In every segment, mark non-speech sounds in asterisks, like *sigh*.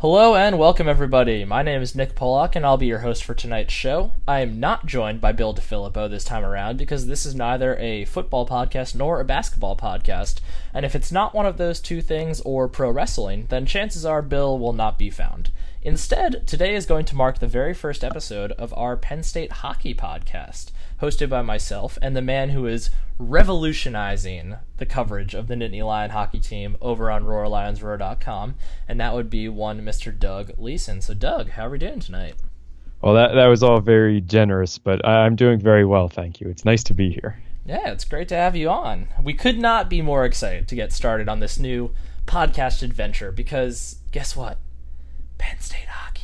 Hello and welcome, everybody. My name is Nick Pollock, and I'll be your host for tonight's show. I am not joined by Bill DeFilippo this time around because this is neither a football podcast nor a basketball podcast. And if it's not one of those two things or pro wrestling, then chances are Bill will not be found. Instead, today is going to mark the very first episode of our Penn State hockey podcast, hosted by myself and the man who is revolutionizing the coverage of the Nittany Lion hockey team over on RoarLionsRoar.com, and that would be one Mr. Doug Leeson. So, Doug, how are we doing tonight? Well, that that was all very generous, but I'm doing very well, thank you. It's nice to be here. Yeah, it's great to have you on. We could not be more excited to get started on this new podcast adventure because guess what? Penn State hockey is really good.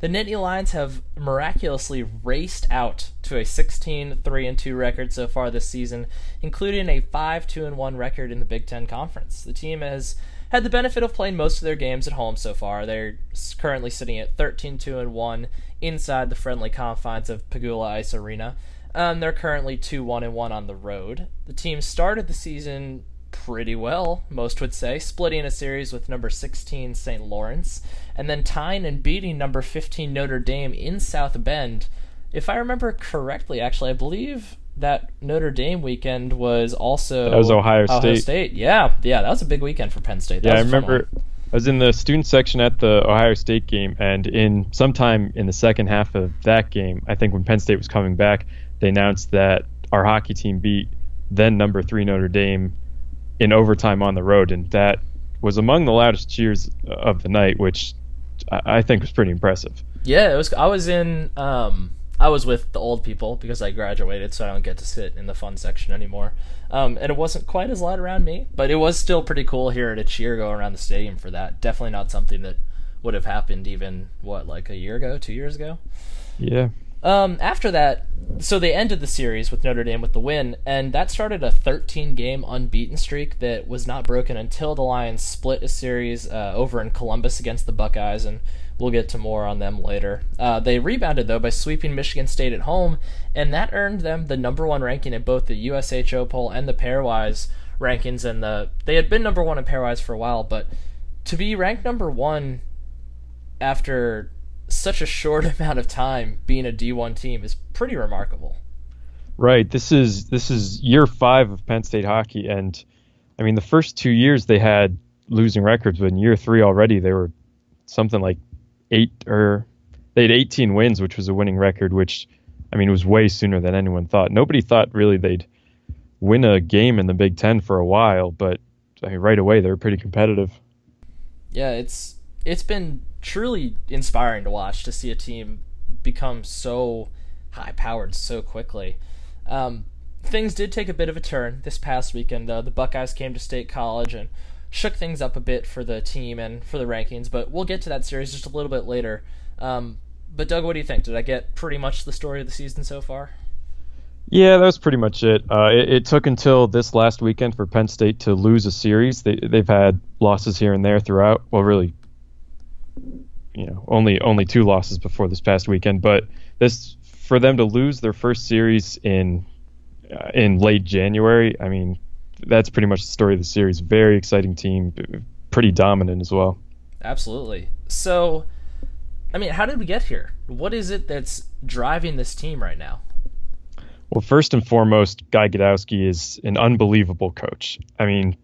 The Nittany Lions have miraculously raced out to a 16 3 2 record so far this season, including a 5 2 and 1 record in the Big Ten Conference. The team has had the benefit of playing most of their games at home so far. They're currently sitting at 13 2 1 inside the friendly confines of Pegula Ice Arena. Um, they're currently 2 1 and 1 on the road. The team started the season pretty well, most would say, splitting a series with number 16 St. Lawrence, and then tying and beating number 15 Notre Dame in South Bend. If I remember correctly, actually, I believe that Notre Dame weekend was also that was Ohio, Ohio State. State. Yeah, yeah, that was a big weekend for Penn State. That yeah, I was a fun remember. I was in the student section at the Ohio State game, and in sometime in the second half of that game, I think when Penn State was coming back, they announced that our hockey team beat then number three Notre Dame in overtime on the road, and that was among the loudest cheers of the night, which I I think was pretty impressive. Yeah, it was. I was in. Um, I was with the old people because I graduated, so I don't get to sit in the fun section anymore. Um, and it wasn't quite as loud around me, but it was still pretty cool here to cheer go around the stadium for that. Definitely not something that would have happened even what like a year ago, two years ago. Yeah. Um, after that, so they ended the series with Notre Dame with the win, and that started a 13 game unbeaten streak that was not broken until the Lions split a series uh, over in Columbus against the Buckeyes, and we'll get to more on them later. Uh, they rebounded, though, by sweeping Michigan State at home, and that earned them the number one ranking in both the USCHO poll and the pairwise rankings. And the they had been number one in pairwise for a while, but to be ranked number one after such a short *laughs* amount of time being a D1 team is pretty remarkable. Right. This is this is year five of Penn State hockey, and I mean the first two years they had losing records, but in year three already they were something like eight or they had 18 wins, which was a winning record, which I mean was way sooner than anyone thought. Nobody thought really they'd win a game in the Big Ten for a while, but I mean, right away they were pretty competitive. Yeah, it's it's been truly inspiring to watch to see a team become so high powered so quickly. Um, things did take a bit of a turn this past weekend. though. the Buckeyes came to State College and shook things up a bit for the team and for the rankings, but we'll get to that series just a little bit later. Um, but Doug, what do you think? Did I get pretty much the story of the season so far? Yeah, that was pretty much it. Uh, it. It took until this last weekend for Penn State to lose a series. They, they've had losses here and there throughout. Well, really, you know, only only two losses before this past weekend. But this for them to lose their first series in uh, in late January. I mean, that's pretty much the story of the series. Very exciting team, pretty dominant as well. Absolutely. So, I mean, how did we get here? What is it that's driving this team right now? Well, first and foremost, Guy Gadowski is an unbelievable coach. I mean,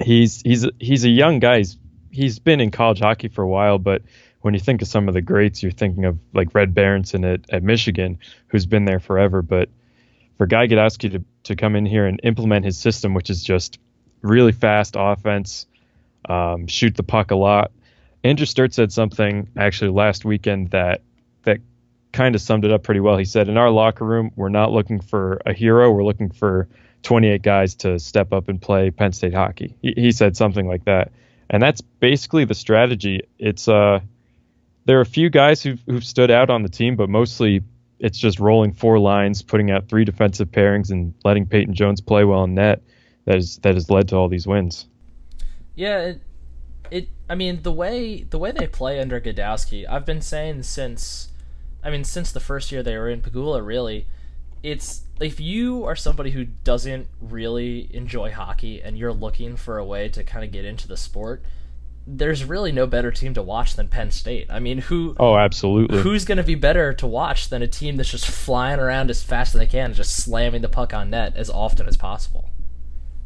he's he's he's a young guy. He's, he's been in college hockey for a while, but when you think of some of the greats, you're thinking of like Red Berenson at, at Michigan, who's been there forever. But for Guy Gadowski to, to come in here and implement his system, which is just really fast offense, um, shoot the puck a lot. Andrew Sturt said something actually last weekend that that kind of summed it up pretty well. He said, "In our locker room, we're not looking for a hero. We're looking for 28 guys to step up and play Penn State hockey." He, he said something like that, and that's basically the strategy. It's uh, there are a few guys who've, who've stood out on the team, but mostly it's just rolling four lines, putting out three defensive pairings, and letting Peyton Jones play well in net. That is that has led to all these wins. Yeah, it, it. I mean, the way the way they play under Gadowski, I've been saying since, I mean, since the first year they were in Pegula. Really, it's if you are somebody who doesn't really enjoy hockey and you're looking for a way to kind of get into the sport, there's really no better team to watch than Penn State. I mean, who? Oh, absolutely. Who's going to be better to watch than a team that's just flying around as fast as they can and just slamming the puck on net as often as possible?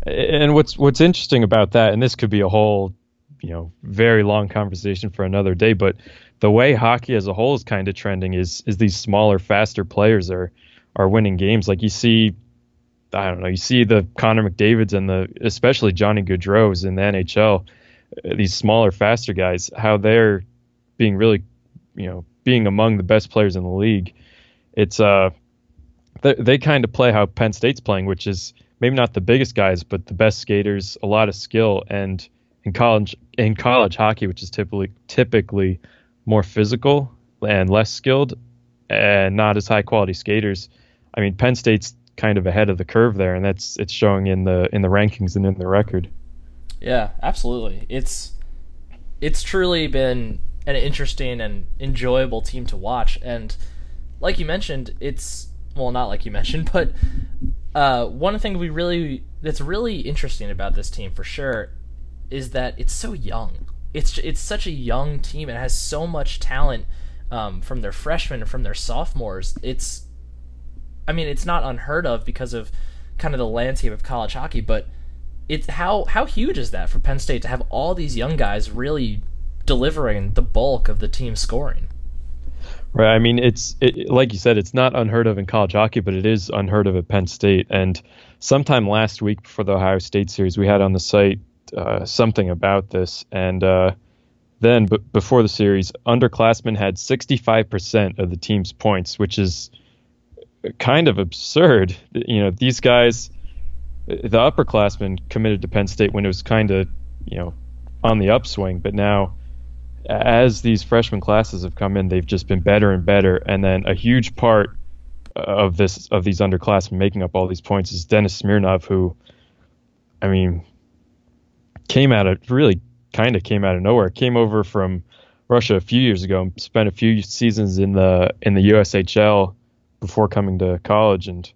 And what's what's interesting about that, and this could be a whole, you know, very long conversation for another day, but the way hockey as a whole is kind of trending is is these smaller, faster players are are winning games. Like you see, I don't know, you see the Connor McDavid's and the especially Johnny Gaudreau's in the NHL these smaller, faster guys, how they're being really, you know, being among the best players in the league. It's uh, they, they kind of play how Penn State's playing, which is maybe not the biggest guys, but the best skaters, a lot of skill, and in college in college hockey, which is typically typically more physical and less skilled, and not as high quality skaters. I mean, Penn State's kind of ahead of the curve there, and that's it's showing in the in the rankings and in the record. Yeah, absolutely. It's it's truly been an interesting and enjoyable team to watch and like you mentioned, it's well not like you mentioned, *laughs* but uh, one thing we really that's really interesting about this team for sure is that it's so young. It's it's such a young team and has so much talent um, from their freshmen and from their sophomores. It's I mean, it's not unheard of because of kind of the landscape of college hockey, but it's how how huge is that for Penn State to have all these young guys really delivering the bulk of the team scoring? Right. I mean, it's it, like you said, it's not unheard of in college hockey, but it is unheard of at Penn State. And sometime last week before the Ohio State series, we had on the site uh, something about this. And uh, then, b- before the series, underclassmen had 65% of the team's points, which is kind of absurd. You know, these guys the upperclassmen committed to Penn State when it was kind of, you know, on the upswing. But now, as these freshman classes have come in, they've just been better and better. And then a huge part of this of these underclassmen making up all these points is Denis Smirnov, who, I mean, came out of really kind of came out of nowhere. Came over from Russia a few years ago and spent a few seasons in the in the USHL before coming to college and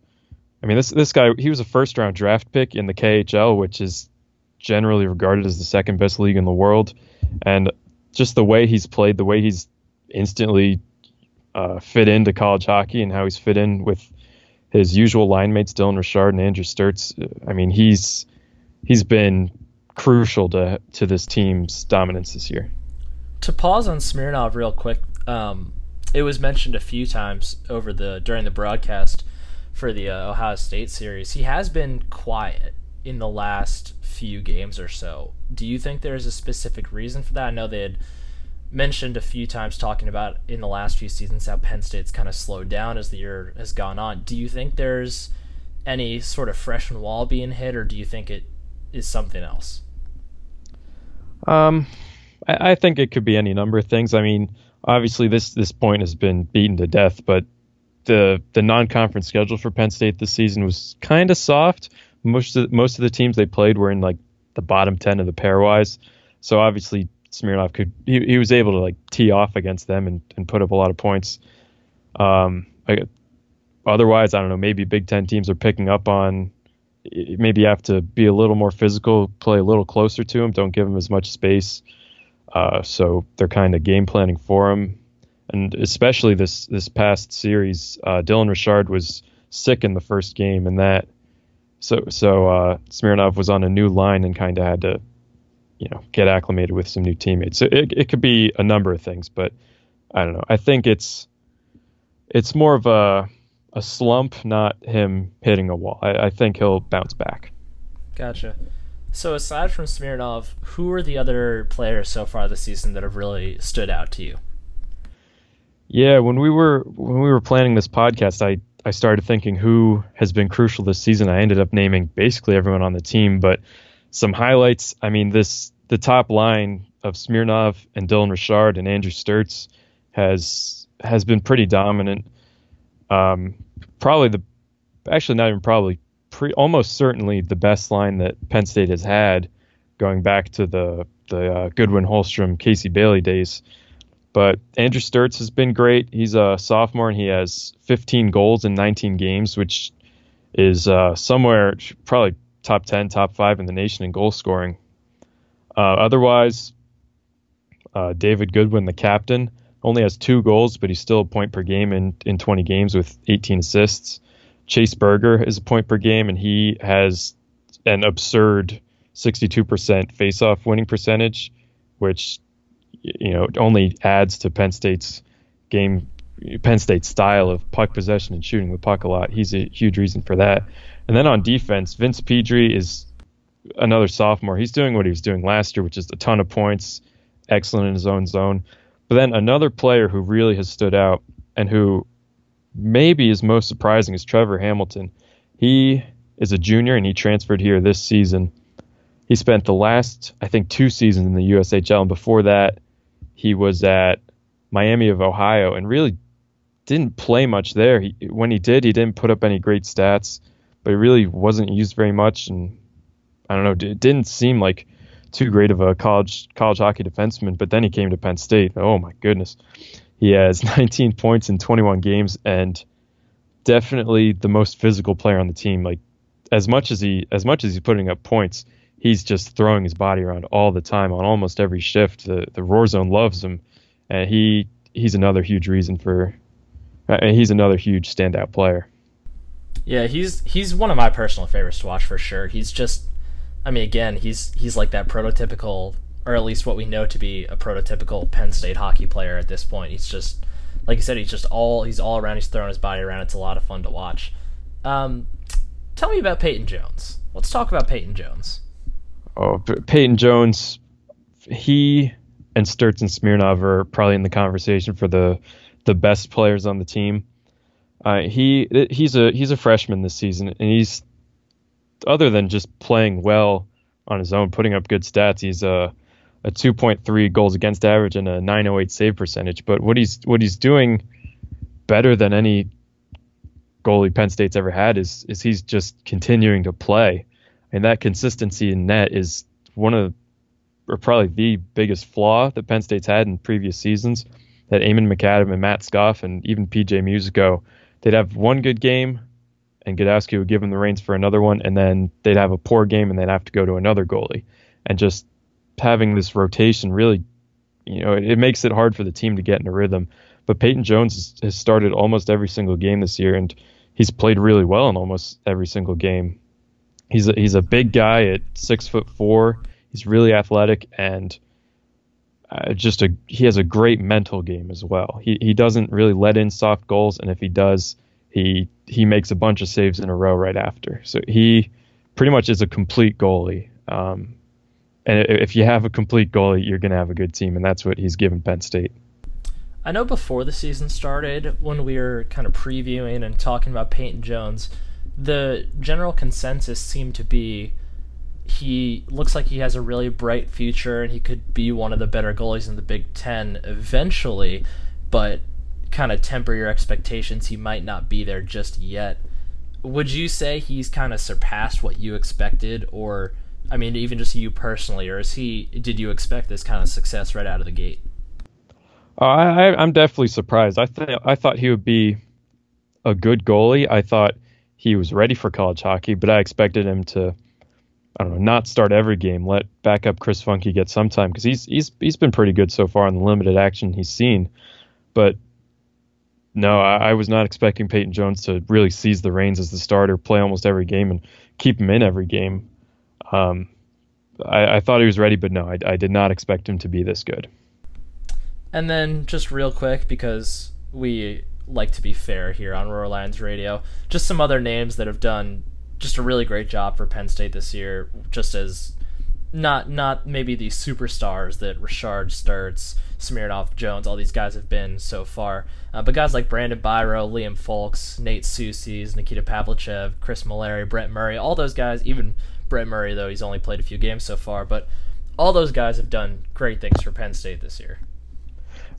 I mean, this this guy he was a first round draft pick in the KHL, which is generally regarded as the second best league in the world, and just the way he's played, the way he's instantly uh, fit into college hockey, and how he's fit in with his usual line mates Dylan Richard and Andrew Sturtz. I mean, he's he's been crucial to to this team's dominance this year. To pause on Smirnov real quick, um, it was mentioned a few times over the during the broadcast for the uh, Ohio State series. He has been quiet in the last few games or so. Do you think there's a specific reason for that? I know they had mentioned a few times talking about in the last few seasons how Penn State's kind of slowed down as the year has gone on. Do you think there's any sort of freshman wall being hit, or do you think it is something else? Um, I, I think it could be any number of things. I mean, obviously this this point has been beaten to death, but the the non-conference schedule for Penn State this season was kind of soft. Most of, most of the teams they played were in like the bottom ten of the pairwise. So obviously Smirnov could he, he was able to like tee off against them and, and put up a lot of points. Um, I, otherwise, I don't know. Maybe Big Ten teams are picking up on. Maybe you have to be a little more physical, play a little closer to him. Don't give him as much space. Uh, so they're kind of game planning for him and especially this this past series, uh, Dylan Richard was sick in the first game, and that so so uh, Smirnov was on a new line and kind of had to, you know, get acclimated with some new teammates. So it it could be a number of things, but I don't know. I think it's it's more of a a slump, not him hitting a wall. I, I think he'll bounce back. Gotcha. So aside from Smirnov, who are the other players so far this season that have really stood out to you? Yeah, when we were when we were planning this podcast, I I started thinking who has been crucial this season. I ended up naming basically everyone on the team, but some highlights. I mean, this the top line of Smirnov and Dylan Richard and Andrew Sturtz has has been pretty dominant. Um, probably the actually not even probably pre, almost certainly the best line that Penn State has had going back to the the uh, Goodwin Holstrom Casey Bailey days. But Andrew Sturtz has been great. He's a sophomore and he has 15 goals in 19 games, which is uh, somewhere probably top 10, top five in the nation in goal scoring. Uh, otherwise, Uh, David Goodwin, the captain, only has two goals, but he's still a point per game in, in 20 games with 18 assists. Chase Berger is a point per game, and he has an absurd 62% faceoff winning percentage, which you know only adds to Penn State's game, Penn State's style of puck possession and shooting the puck a lot. He's a huge reason for that. And then on defense, Vince Pedrie is another sophomore. He's doing what he was doing last year, which is a ton of points, excellent in his own zone. But then another player who really has stood out and who maybe is most surprising is Trevor Hamilton. He is a junior and he transferred here this season. He spent the last, I think, two seasons in the USHL, and before that, he was at Miami of Ohio and really didn't play much there. He, when he did, he didn't put up any great stats, but he really wasn't used very much. And I don't know, it didn't seem like too great of a college college hockey defenseman. But then he came to Penn State. Oh my goodness, he has *laughs* 19 points in 21 games and definitely the most physical player on the team. Like as much as he as much as he's putting up points, he's just throwing his body around all the time on almost every shift. The the roar zone loves him, and he he's another huge reason for. Uh, he's another huge standout player. Yeah, he's he's one of my personal favorites to watch for sure. He's just I mean, again, he's he's like that prototypical, or at least what we know to be a prototypical Penn State hockey player at this point. He's just, like you said, he's just all he's all around. He's throwing his body around. It's a lot of fun to watch. Um, tell me about Peyton Jones. Let's talk about Peyton Jones. Oh, Peyton Jones, he and Sturtz and Smirnov are probably in the conversation for the the best players on the team. Uh, he he's a he's a freshman this season, and he's other than just playing well on his own, putting up good stats, he's a a 2.3 goals against average and a 908 save percentage. But what he's what he's doing better than any goalie Penn State's ever had is is he's just continuing to play, and that consistency in net is one of or probably the biggest flaw that Penn State's had in previous seasons. That Eamon McAdam and Matt Skoff and even PJ Musico, they'd have one good game and Gadowski would give him the reins for another one, and then they'd have a poor game and they'd have to go to another goalie. And just having this rotation really, you know, it, it makes it hard for the team to get in a rhythm. But Peyton Jones has, started almost every single game this year, and he's played really well in almost every single game. He's a, he's a big guy at six foot four. He's really athletic and uh, just a he has a great mental game as well. He he doesn't really let in soft goals, and if he does, he he makes a bunch of saves in a row right after. So he pretty much is a complete goalie. Um, and if you have a complete goalie, you're going to have a good team, and that's what he's given Penn State. I know before the season started, when we were kind of previewing and talking about Peyton Jones, the general consensus seemed to be he looks like he has a really bright future and he could be one of the better goalies in the Big Ten eventually. But kind of temper your expectations. He might not be there just yet. Would you say he's kind of surpassed what you expected, or I mean, even just you personally, or is he? Did you expect this kind of success right out of the gate? Uh, I, I'm definitely surprised. I th- I thought he would be a good goalie. I thought he was ready for college hockey, but I expected him to, I don't know, not start every game. Let backup Chris Funkey get some time because he's he's he's been pretty good so far in the limited action he's seen. But no, I, I, was not expecting Peyton Jones to really seize the reins as the starter, play almost every game, and keep him in every game. Um, I, I, thought he was ready, but no, I, I did not expect him to be this good. And then, just real quick, because we like to be fair here on Roar Lions Radio, just some other names that have done just a really great job for Penn State this year, just as not not maybe the superstars that Richard Sturtz, Smirnov, Jones, all these guys have been so far. Uh, but guys like Brandon Biro, Liam Folkes, Nate Sucese, Nikita Pavlychev, Kris Myllari, Brett Murray, all those guys, even Brett Murray, though he's only played a few games so far, but all those guys have done great things for Penn State this year.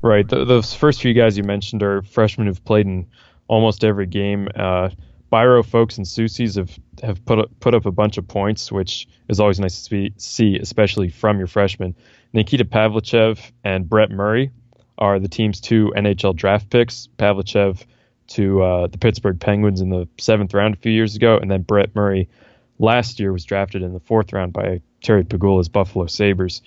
Right. The, those first few guys you mentioned are freshmen who've played in almost every game. Uh, Folkes, and Sucese have, have put up, put up a bunch of points, which is always nice to see, especially from your freshmen. Nikita Pavlychev and Brett Murray are the team's two NHL draft picks. Pavlychev to uh, the Pittsburgh Penguins in the seventh round a few years ago, and then Brett Murray last year was drafted in the fourth round by Terry Pegula's Buffalo Sabres.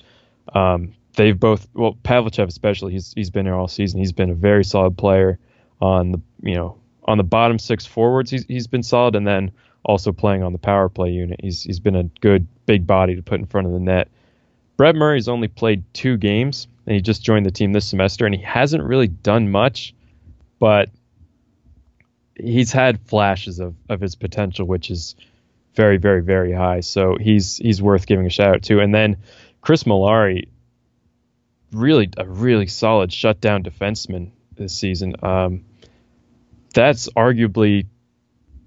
Um, they've both well Pavlychev especially he's he's been here all season. He's been a very solid player on the you know on the bottom six forwards. He's he's been solid, and then also playing on the power play unit. He's he's been a good big body to put in front of the net. Brett Murray's only played two games, and he just joined the team this semester, and he hasn't really done much, but he's had flashes of, of his potential, which is very, very, very high. So he's he's worth giving a shout out to. And then Kris Myllari, really a really solid shutdown defenseman this season. Um, that's arguably,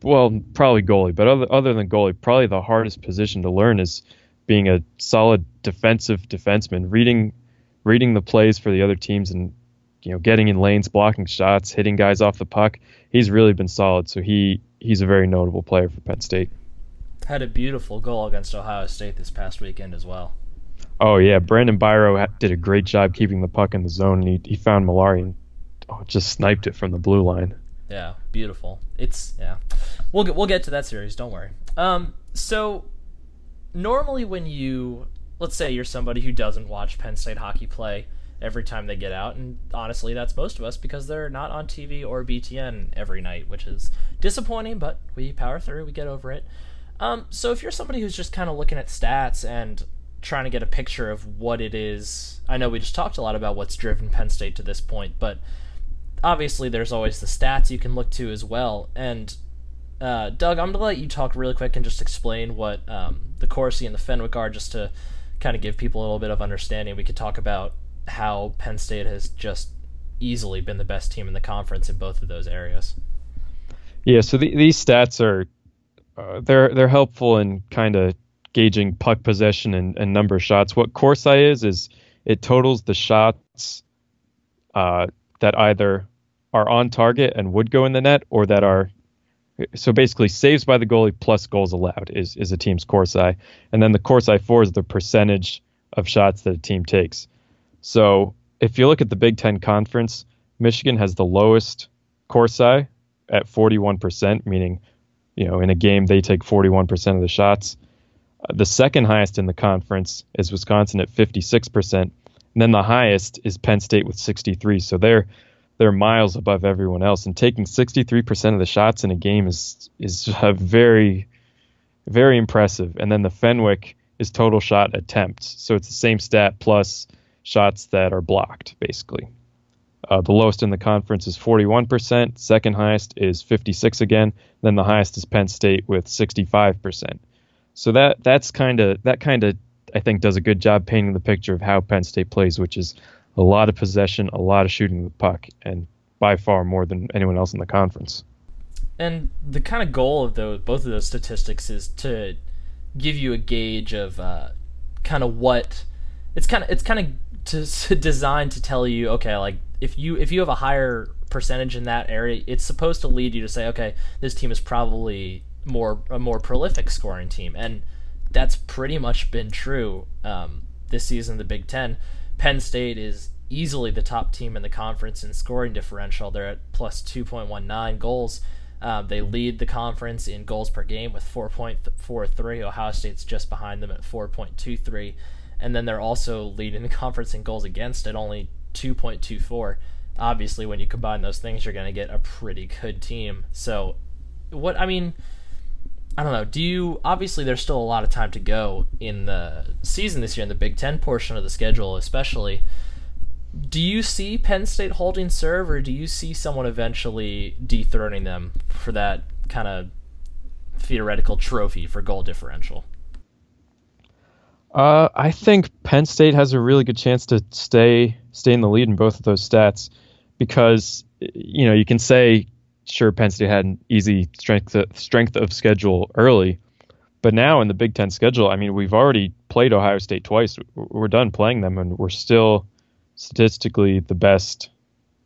well, probably goalie, but other other than goalie, probably the hardest position to learn is being a solid defensive defenseman, reading reading the plays for the other teams and you know getting in lanes, blocking shots, hitting guys off the puck. He's really been solid. So he he's a very notable player for Penn State. Had a beautiful goal against Ohio State this past weekend as well. Oh yeah, Brandon Biro did a great job keeping the puck in the zone, and he, he found Myllari and oh, just sniped it from the blue line. Yeah, beautiful. It's yeah. We'll get we'll get to that series. Don't worry. Um, so normally when you let's say you're somebody who doesn't watch Penn State hockey play every time they get out, and honestly, that's most of us because they're not on TV or BTN every night, which is disappointing. But we power through. We get over it. Um, so if you're somebody who's just kind of looking at stats and trying to get a picture of what it is, I know we just talked a lot about what's driven Penn State to this point, but obviously there's always the stats you can look to as well. And uh, Doug, I'm gonna let you talk really quick and just explain what um, the Corsi and the Fenwick are, just to kind of give people a little bit of understanding. We could talk about how Penn State has just easily been the best team in the conference in both of those areas. Yeah, so the, these stats are uh, they're they're helpful in kind of gauging puck possession and, and number of shots. What Corsi is is it totals the shots uh, that either are on target and would go in the net, or that are so basically saves by the goalie plus goals allowed is is a team's Corsi, and then the Corsi for is the percentage of shots that a team takes. So if you look at the Big Ten conference, Michigan has the lowest Corsi at 41%, meaning you know, in a game they take 41% of the shots. Uh, the second highest in the conference is Wisconsin at 56%, and then the highest is Penn State with 63. So they're they're miles above everyone else, and taking 63% of the shots in a game is is a very very impressive. And then the Fenwick is total shot attempts, so it's the same stat plus shots that are blocked, basically. Uh, the lowest in the conference is 41%. Second highest is 56 again. Then the highest is Penn State with 65%. So that that's kind of that kind of I think does a good job painting the picture of how Penn State plays, which is a lot of possession, a lot of shooting the puck, and by far more than anyone else in the conference. And the kind of goal of those both of those statistics is to give you a gauge of uh, kind of what it's kind of it's kind of to *laughs* designed to tell you okay like if you if you have a higher percentage in that area, it's supposed to lead you to say, okay, this team is probably more a more prolific scoring team, and that's pretty much been true um, this season. The Big Ten, Penn State is easily the top team in the conference in scoring differential. They're at plus two point one nine goals. Um, they lead the conference in goals per game with 4.43. Ohio State's just behind them at 4.23. And then they're also leading the *laughs* conference in goals against at only 2.24. Obviously, when you combine those things, you're going to get a pretty good team. So, what I mean, I don't know. Do you obviously there's still a lot of time to go in the season this year in the Big Ten portion of the schedule, especially. Do you see Penn State holding serve, or do you see someone eventually dethroning them for that kind of theoretical trophy for goal differential? Uh, I think Penn State has a really good chance to stay stay in the lead in both of those stats because you know you can say sure Penn State had an easy strength of, strength of schedule early, but now in the Big Ten schedule, I mean we've already played Ohio State twice. We're done playing them, and we're still statistically the best.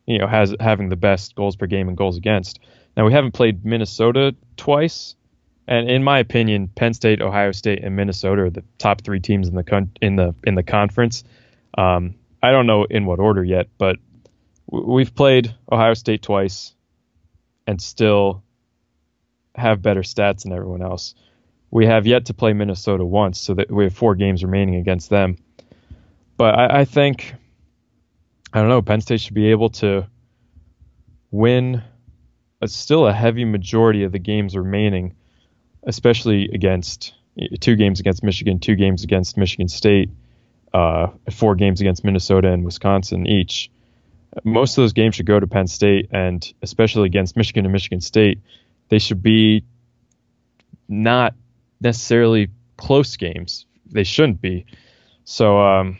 You know, has having the best goals per game and goals against. Now we haven't played Minnesota twice, and in my opinion, Penn State, Ohio State, and Minnesota are the top three teams in the con- in the in the conference. Um, I don't know in what order yet, but w- we've played Ohio State twice, and still have better stats than everyone else. We have yet to play Minnesota once, so that we have four games remaining against them. but I, I think I don't know. Penn State should be able to win a, still a heavy majority of the games remaining, especially against two games against Michigan, two games against Michigan State, uh, four games against Minnesota and Wisconsin each. Most of those games should go to Penn State, and especially against Michigan and Michigan State, they should be not necessarily close games. They shouldn't be. So um,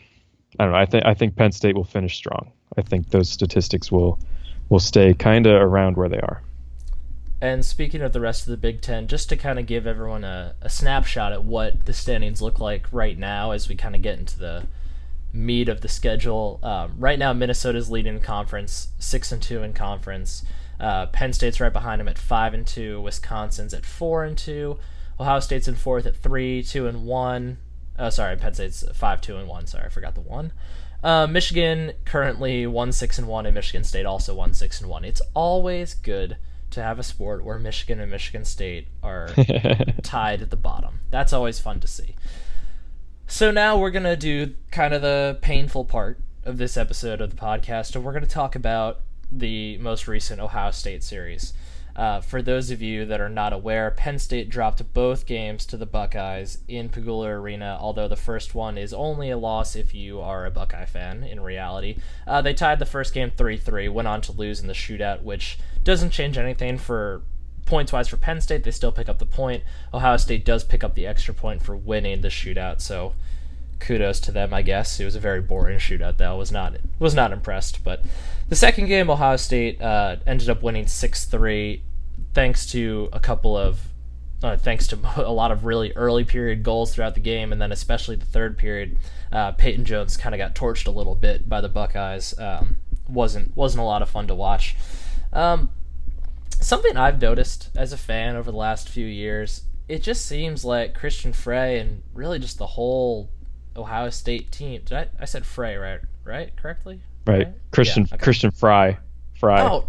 I don't know. I think I think Penn State will finish strong. I think those statistics will will stay kind of around where they are. And speaking of the rest of the Big Ten, just to kind of give everyone a, a snapshot at what the standings look like right now as we kind of get into the meat of the schedule. Um, right now, Minnesota's leading the conference, six and two in conference. Uh, Penn State's right behind them at five and two. Wisconsin's at four and two. Ohio State's in fourth at three, two and one. Oh, sorry, Penn State's five, two and one. Sorry, I forgot the one. Uh, Michigan currently one six and one, and Michigan State also one six and one. It's always good to have a sport where Michigan and Michigan State are *laughs* tied at the bottom. That's always fun to see. So now we're gonna do kind of the painful part of this episode of the podcast, and we're gonna talk about the most recent Ohio State series. Uh, for those of you that are not aware, Penn State dropped both games to the Buckeyes in Pegula Arena, although the first one is only a loss if you are a Buckeye fan in reality. Uh, they tied the first game 3 3, went on to lose in the shootout, which doesn't change anything for points wise for Penn State. They still pick up the point. Ohio State does pick up the extra point for winning the shootout, so kudos to them, I guess. It was a very boring shootout, though. Was not was not impressed. But the second game, Ohio State uh, ended up winning six three, thanks to a couple of. Uh, thanks to *laughs* a lot of really early period goals throughout the game, and then especially the third period, uh, Peyton Jones kind of got torched a little bit by the Buckeyes. Um, wasn't wasn't a lot of fun to watch. Um, something I've noticed as a fan over the last few years, it just seems like Christian Frey and really just the whole Ohio State team. Did I? I said Frey, right? Right? Correctly? Right. right? Christian yeah, okay. Christian Fry. Fry. Oh,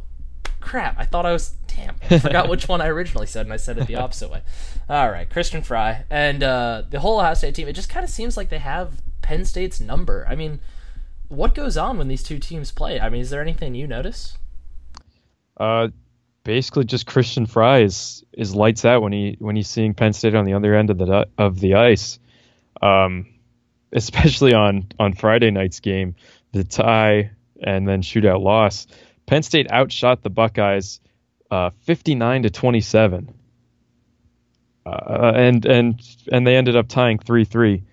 crap! I thought I was. Damn, I forgot which one I originally said, and I said it the opposite way. All right, Christian Fry and uh, the whole Ohio State team. It just kind of seems like they have Penn State's number. I mean, what goes on when these two teams play? I mean, is there anything you notice? Uh, basically just Christian Fry is is lights out when he when he's seeing Penn State on the other end of the of the ice. Um, especially on on Friday night's game, the tie and then shootout loss. Penn State outshot the Buckeyes uh, 59 to 27. Uh, and and and they ended up tying 3-3,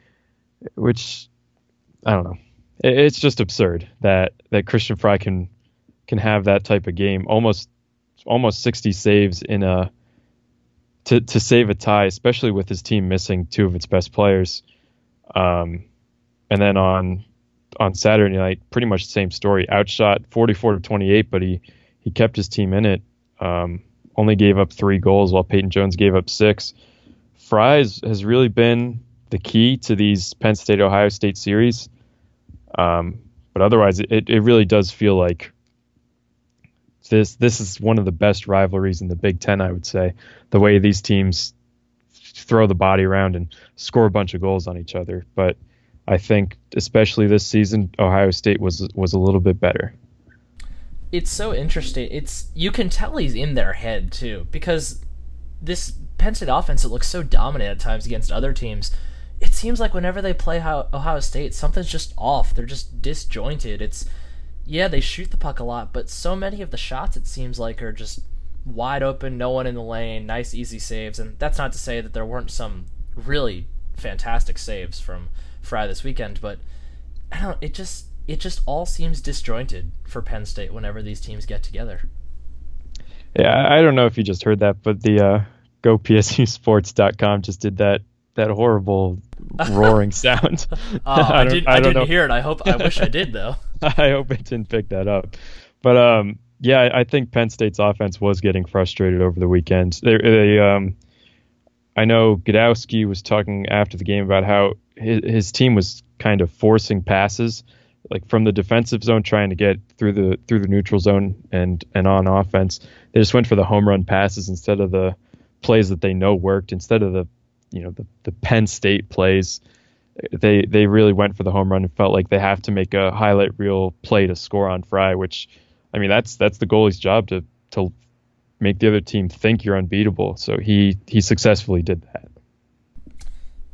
which I don't know. It, it's just absurd that that Christian Fry can can have that type of game, almost almost 60 saves in a to to save a tie, especially with his team missing two of its best players. Um, and then on on Saturday night, pretty much the same story. Outshot 44 to 28, but he he kept his team in it. Um, only gave up three goals while Peyton Jones gave up six. Fry's has really been the key to these Penn State Ohio State series. Um, but otherwise, it, it really does feel like this this is one of the best rivalries in the Big Ten, I would say. The way these teams throw the body around and score a bunch of goals on each other. But I think, especially this season, Ohio State was was a little bit better. It's so interesting. It's you can tell he's in their head too, because this Penn State offense it looks so dominant at times against other teams. It seems like whenever they play Ohio State, something's just off. They're just disjointed. It's yeah, they shoot the puck a lot, but so many of the shots it seems like are just wide open, no one in the lane, nice easy saves, and that's not to say that there weren't some really fantastic saves from Fry this weekend, but I don't it just it just all seems disjointed for Penn State whenever these teams get together. Yeah, I don't know if you just heard that, but the uh, GoPSUSports.com just did that that horrible *laughs* roaring sound. oh, *laughs* I, I, didn't, I, I didn't know. hear it. I hope. I wish I did though. *laughs* I hope it didn't pick that up. But um, yeah, I think Penn State's offense was getting frustrated over the weekend. They, they um, I know Gadowski was talking after the game about how his, his team was kind of forcing passes, like from the defensive zone, trying to get through the through the neutral zone and and on offense. They just went for the home run passes instead of the plays that they know worked. Instead of the you know the the Penn State plays they they really went for the home run and felt like they have to make a highlight reel play to score on Fry, which I mean that's that's the goalie's job to to make the other team think you're unbeatable. So he he successfully did that.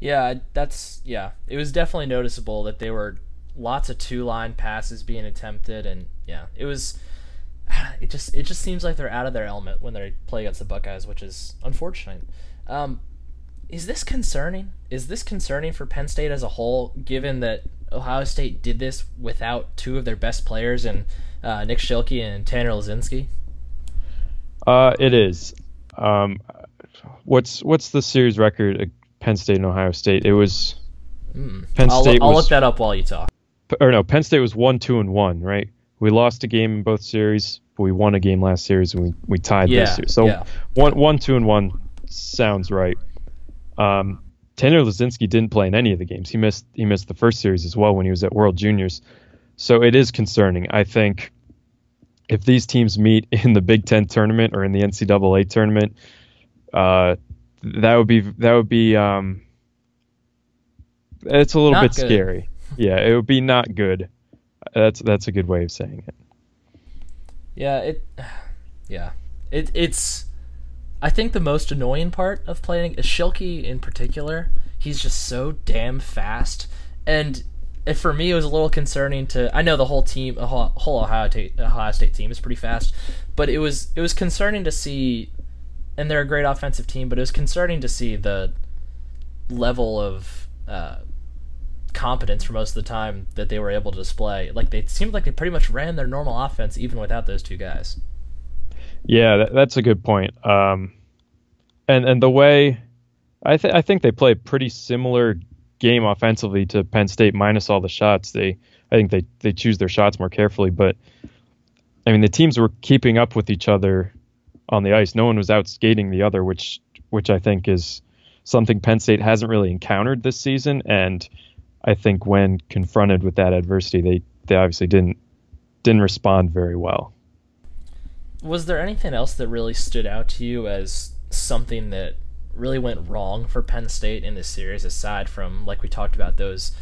Yeah, that's yeah. It was definitely noticeable that they were lots of two line passes being attempted, and yeah, it was. *sighs* It just it just seems like they're out of their element when they play against the Buckeyes, which is unfortunate. Um, is this concerning? Is this concerning for Penn State as a whole, given that Ohio State did this without two of their best players and uh, Nick Schilkey and Tanner Laczynski? Uh, it is. Um, what's what's the series record at Penn State and Ohio State? It was mm. Penn State. I'll, I'll was, look that up while you talk. Or no, Penn State was one, two, and one. Right? We lost a game in both series, but we won a game last series, and we, we tied yeah, this year. So yeah. one, one, two, and one sounds right. Um, Tanner Laczynski didn't play in any of the games. He missed he missed the first series as well when he was at World Juniors. So it is concerning. I think if these teams meet in the Big Ten tournament or in the NCAA tournament, uh, that would be that would be um, it's a little not bit good. scary. Yeah, it would be not good. That's that's a good way of saying it. Yeah, it. Yeah, it it's. I think the most annoying part of playing is Schilkey in particular. He's just so damn fast, and for me, it was a little concerning to. I know the whole team, the whole, whole Ohio, State, Ohio State team is pretty fast, but it was it was concerning to see, and they're a great offensive team, but it was concerning to see the level of uh, competence for most of the time that they were able to display. Like they seemed like they pretty much ran their normal offense even without those two guys. Yeah, that, that's a good point. Um, and and the way I think I think they play pretty similar game offensively to Penn State minus all the shots. They I think they they choose their shots more carefully, but I mean the teams were keeping up with each other on the ice. No one was out skating the other, which which I think is something Penn State hasn't really encountered this season and I think when confronted with that adversity they they obviously didn't didn't respond very well. Was there anything else that really stood out to you as something that really went wrong for Penn State in this series, aside from like we talked about those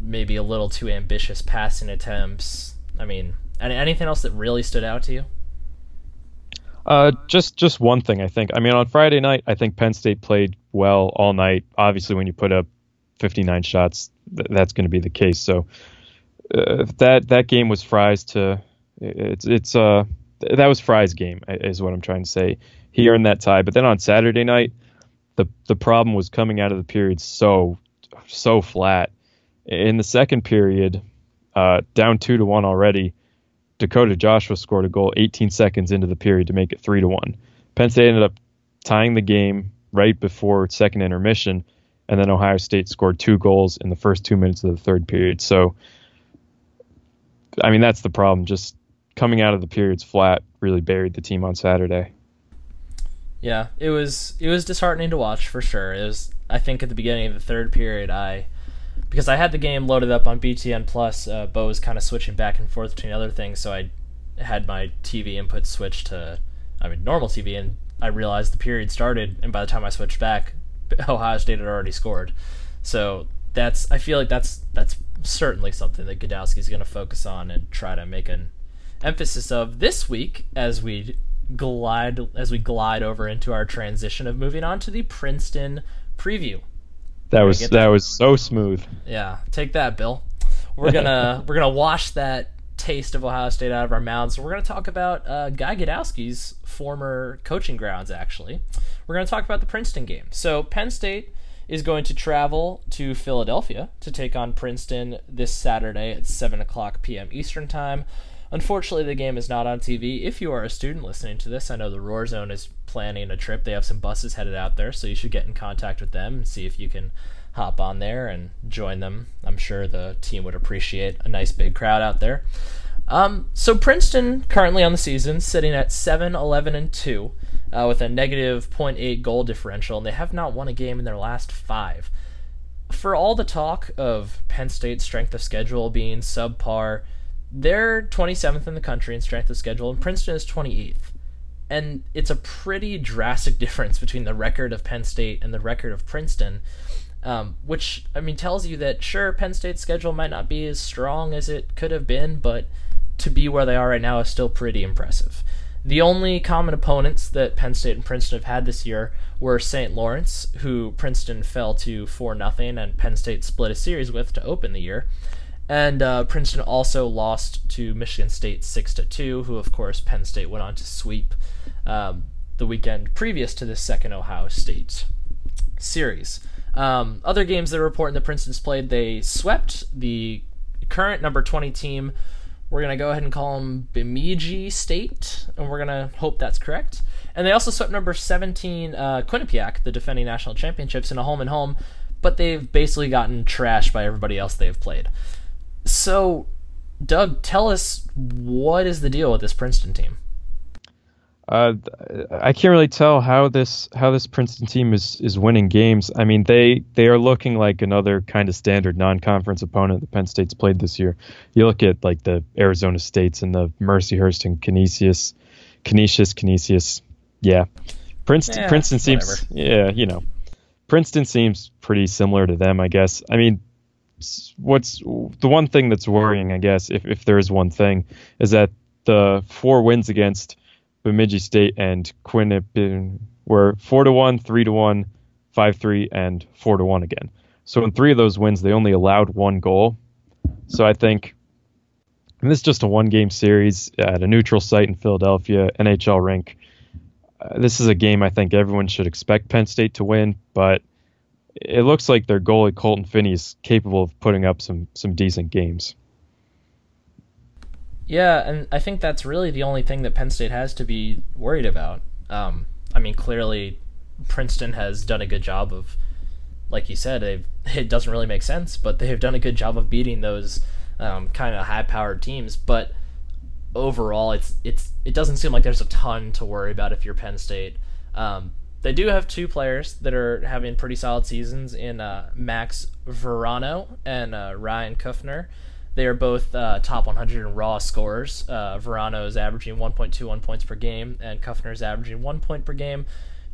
maybe a little too ambitious passing attempts. I mean, anything else that really stood out to you? Uh, just just one thing I think. I mean, on Friday night, I think Penn State played well all night. Obviously, when you put up 59 shots, th- that's going to be the case. So uh, that that game was Fry's to it's it's uh that was Fry's game is what I'm trying to say. He earned that tie, but then on Saturday night, the the problem was coming out of the period so so flat. In the second period, uh, down two to one already, Dakota Joshua scored a goal 18 seconds into the period to make it three to one. Penn State ended up tying the game right before second intermission, and then Ohio State scored two goals in the first two minutes of the third period. So, I mean, that's the problem. Just coming out of the periods flat really buried the team on Saturday. Yeah, it was it was disheartening to watch for sure. It was I think at the beginning of the third period I because I had the game loaded up on BTN Plus, uh, Bo was kind of switching back and forth between other things, so I had my TV input switched to I mean normal TV and I realized the period started and by the time I switched back *laughs* Ohio State had already scored. So that's I feel like that's that's certainly something that Gradowski is going to focus on and try to make an emphasis of this week as we glide as we glide over into our transition of moving on to the Princeton preview. That was that, that was so smooth. Yeah, take that, Bill. We're gonna *laughs* we're gonna wash that taste of Ohio State out of our mouths. We're gonna talk about uh, Guy Gradowski's former coaching grounds. Actually, we're gonna talk about the Princeton game. So Penn State is going to travel to Philadelphia to take on Princeton this Saturday at 7 o'clock p.m. Eastern Time. Unfortunately, the game is not on TV. If you are a student listening to this, I know the Roar Zone is planning a trip. They have some buses headed out there, so you should get in contact with them and see if you can hop on there and join them. I'm sure the team would appreciate a nice big crowd out there. Um, so Princeton currently on the season sitting at 7, 11, and 2 uh, with a negative 0.8 goal differential, and they have not won a game in their last five. For all the talk of Penn State's strength of schedule being subpar, they're 27th in the country in strength of schedule, and Princeton is 28th. And it's a pretty drastic *laughs* difference between the record of Penn State and the record of Princeton. Um, which I mean tells you that sure Penn State's schedule might not be as strong as it could have been, but to be where they are right now is still pretty impressive. The only common opponents that Penn State and Princeton have had this year were St. Lawrence, who Princeton fell to 4 0, and Penn State split a series with to open the year. And uh, Princeton also lost to Michigan State 6 to 2, who, of course, Penn State went on to sweep um, the weekend previous to the second Ohio State series. Um, other games that are important that Princeton's played, they swept the current number 20 team. We're to go ahead and call them Bemidji State, and we're to hope that's correct. And they also swept number 17 uh, Quinnipiac, the defending national championships, in a home and home, but they've basically gotten trashed by everybody else they've played. So, Doug, tell us what is the deal with this Princeton team? Uh, I can't really tell how this how this Princeton team is is winning games. I mean, they they are looking like another kind of standard non-conference opponent that Penn State's played this year. You look at like the Arizona States and the Mercyhurst and Canisius, Canisius, Canisius. Yeah, Princeton yeah, Princeton seems yeah you know Princeton seems pretty similar to them, I guess. I mean, what's the one thing that's worrying, I guess, if if there is one thing, is that the four wins against Bemidji State and Quinnipiac were four to one, three to one, five three, and four to one again. So in three of those wins, they only allowed one goal. So I think, and this is just a one-game series at a neutral site in Philadelphia, NHL rink. Uh, this is a game I think everyone should expect Penn State to win, but it looks like their goalie Colton Phinney is capable of putting up some some decent games. Yeah, and I think that's really the only thing that Penn State has to be worried about. Um, I mean, clearly, Princeton has done a good job of, like you said, *laughs* it doesn't really make sense, but they've done a good job of beating those um, kind of high-powered teams. But overall, it's it's it doesn't seem like there's a ton to worry about if you're Penn State. Um, they do have two players that are having pretty solid seasons in uh, Max Veronneau and uh, Ryan Kuffner. They are both uh, top 100 in raw scorers. Uh, Veronneau is averaging 1.21 points per game, and Kuffner is averaging one point per game.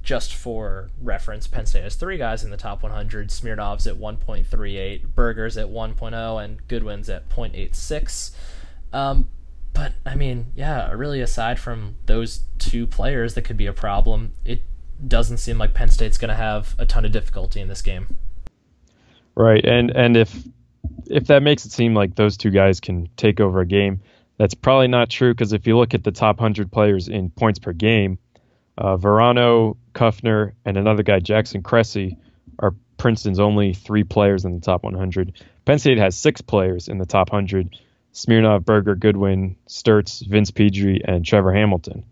Just for reference, Penn State has three guys in the top 100. Smirnov's at 1.38, Berger's at 1.0, and Goodwin's at 0.86. Um, but I mean, yeah, really, aside from those two players that could be a problem, it doesn't seem like Penn State's going to have a ton of difficulty in this game. Right, and and if if that makes it seem like those two guys can take over a game, that's probably not true because if you look at the top 100 players in points per game, uh, Veronneau, Kuffner, and another guy, Jackson Cressey, are Princeton's only three players in the top 100. Penn State has six players in the top 100 Smirnov, Berger, Goodwin, Sturtz, Vince Pedrie, and Trevor Hamilton.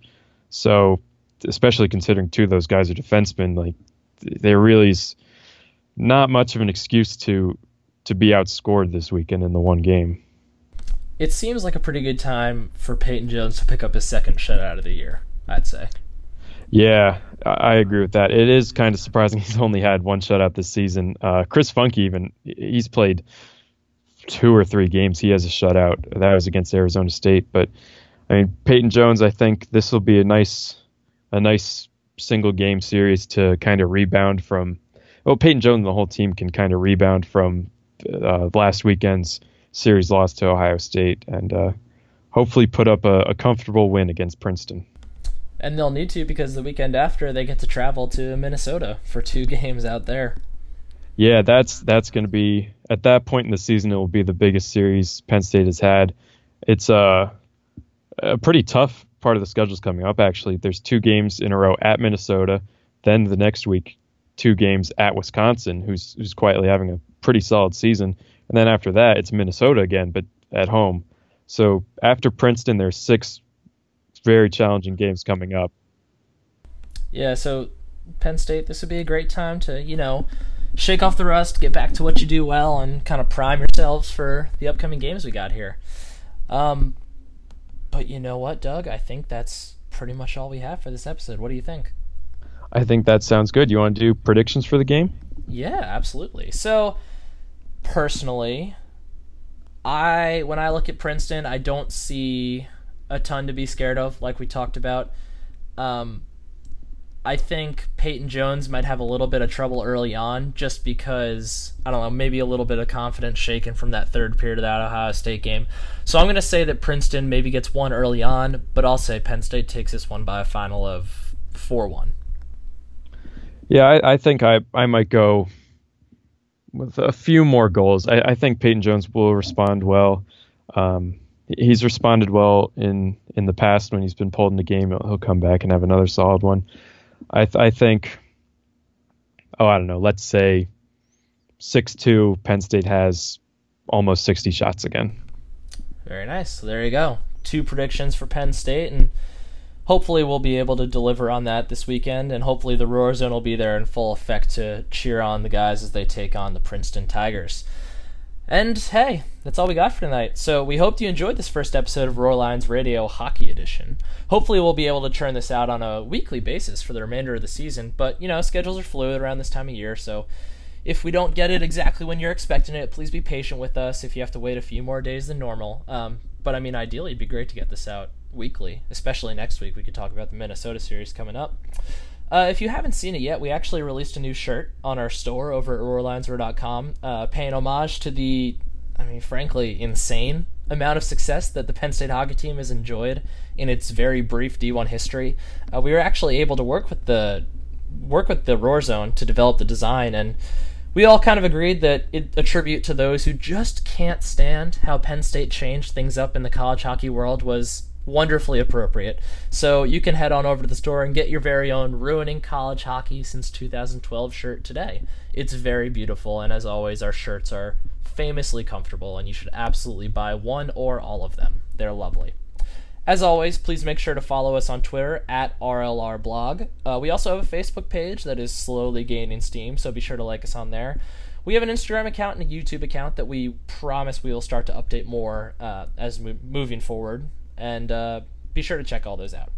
So, especially considering two of those guys are defensemen, like, there really is not much of an excuse to to be outscored this weekend in the one game. It seems like a pretty good time for Peyton Jones to pick up his second shutout of the year, I'd say. Yeah, I agree with that. It is kind of surprising *laughs* he's only had one shutout this season. Uh, Chris Funkey even he's played two or three games. He has a shutout. That was against Arizona State. But I mean, Peyton Jones. I think this will be a nice, a nice single game series to kind of rebound from. Well, Peyton Jones and the whole team can kind of rebound from uh, last weekend's series loss to Ohio State and uh, hopefully put up a, a, comfortable win against Princeton. And they'll need to because the weekend after they get to travel to Minnesota for two *laughs* games out there. Yeah, that's that's going to be at that point in the season. It will be the biggest series Penn State has had. It's a, a pretty tough part of the schedule's coming up. Actually, there's two games in a row at Minnesota. Then the next week, two games at Wisconsin, who's who's quietly having a pretty solid season. And then after that, it's Minnesota again, but at home. So after Princeton, there's six very challenging games coming up. Yeah, so Penn State, this would be a great time to, you know, shake off the rust, get back to what you do well, and kind of prime yourselves for the upcoming games we got here. Um, but you know what, Doug? I think that's pretty much all we have for this episode. What do you think? I think that sounds good. You want to do predictions for the game? Yeah, absolutely. So, personally, I when I look at Princeton, I don't see a ton to be scared of, like we talked about. Um, I think Peyton Jones might have a little bit of trouble early on just because, I don't know, maybe a little bit of confidence shaken from that third period of that Ohio State game. So I'm going to say that Princeton maybe gets one early on, but I'll say Penn State takes this one by a final of 4 1. Yeah, I, I, think I, I might go with a few more goals. I, I think Peyton Jones will respond well. Um, he's responded well in in the past when he's been pulled in the game. He'll, he'll come back and have another solid one. I th- I think. Oh, I don't know. Let's say six two. Penn State has almost sixty shots again. Very nice. So there you go. Two predictions for Penn State, and hopefully we'll be able to deliver on that this weekend. And hopefully the Roar Zone will be there in full effect to cheer on the guys as they take on the Princeton Tigers. And hey, that's all we got for tonight. So we hope you enjoyed this first episode of Roar Lions Radio Hockey Edition. Hopefully we'll be able to turn this out on a weekly basis for the remainder of the season, but you know, schedules are fluid around this time of year, so if we don't get it exactly when you're expecting it, please be patient with us if you have to wait a few more days than normal. Um, but I mean, ideally, it'd be great to get this out weekly, especially next week. We could talk about the Minnesota series coming up. Uh, if you haven't seen it yet, we actually released a new shirt on our store over at roarlionsroar.com, uh, paying homage to the, I mean, frankly, insane amount of success that the Penn State hockey team has enjoyed in its very brief D1 history. Uh, we were actually able to work with the work with the Roar Zone to develop the design, and we all kind of agreed that it a tribute to those who just can't stand how Penn State changed things up in the college hockey world was wonderfully appropriate. So you can head on over to the store and get your very own Ruining College Hockey Since 2012 shirt today. It's very beautiful, and as always, our shirts are famously comfortable, and you should absolutely buy one or all of them. They're lovely. As always, please make sure to follow us on Twitter at RLRblog. Uh, we also have a Facebook page that is slowly gaining steam, so be sure to like us on there. We have an Instagram account and a YouTube account that we promise we will start to update more uh, as mo- moving forward and uh, be sure to check all those out.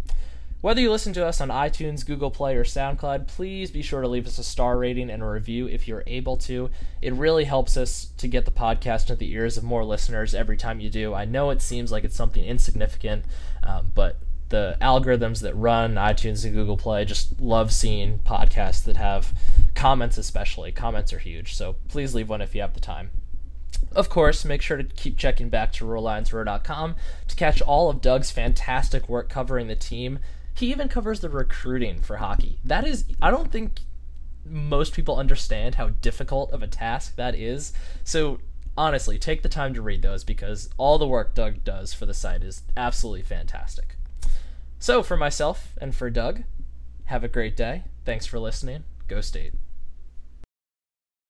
Whether you listen to us on iTunes, Google Play, or SoundCloud, please be sure to leave us a star rating and a review if you're able to. It really helps us to get the podcast into the ears of more listeners every time you do. I know it seems like it's something insignificant, um, but the algorithms that run iTunes and Google Play just love seeing podcasts that have comments, especially. Comments are huge, so please leave one if you have the time. Of course, make sure to keep checking back to RoarLionsRoar.com to catch all of Doug's fantastic work covering the team. He even covers the recruiting for hockey. That is, I don't think most people understand how difficult of a task that is. So, honestly, take the time to read those because all the work Doug does for the site is absolutely fantastic. So, for myself and for Doug, have a great day. Thanks for listening. Go State.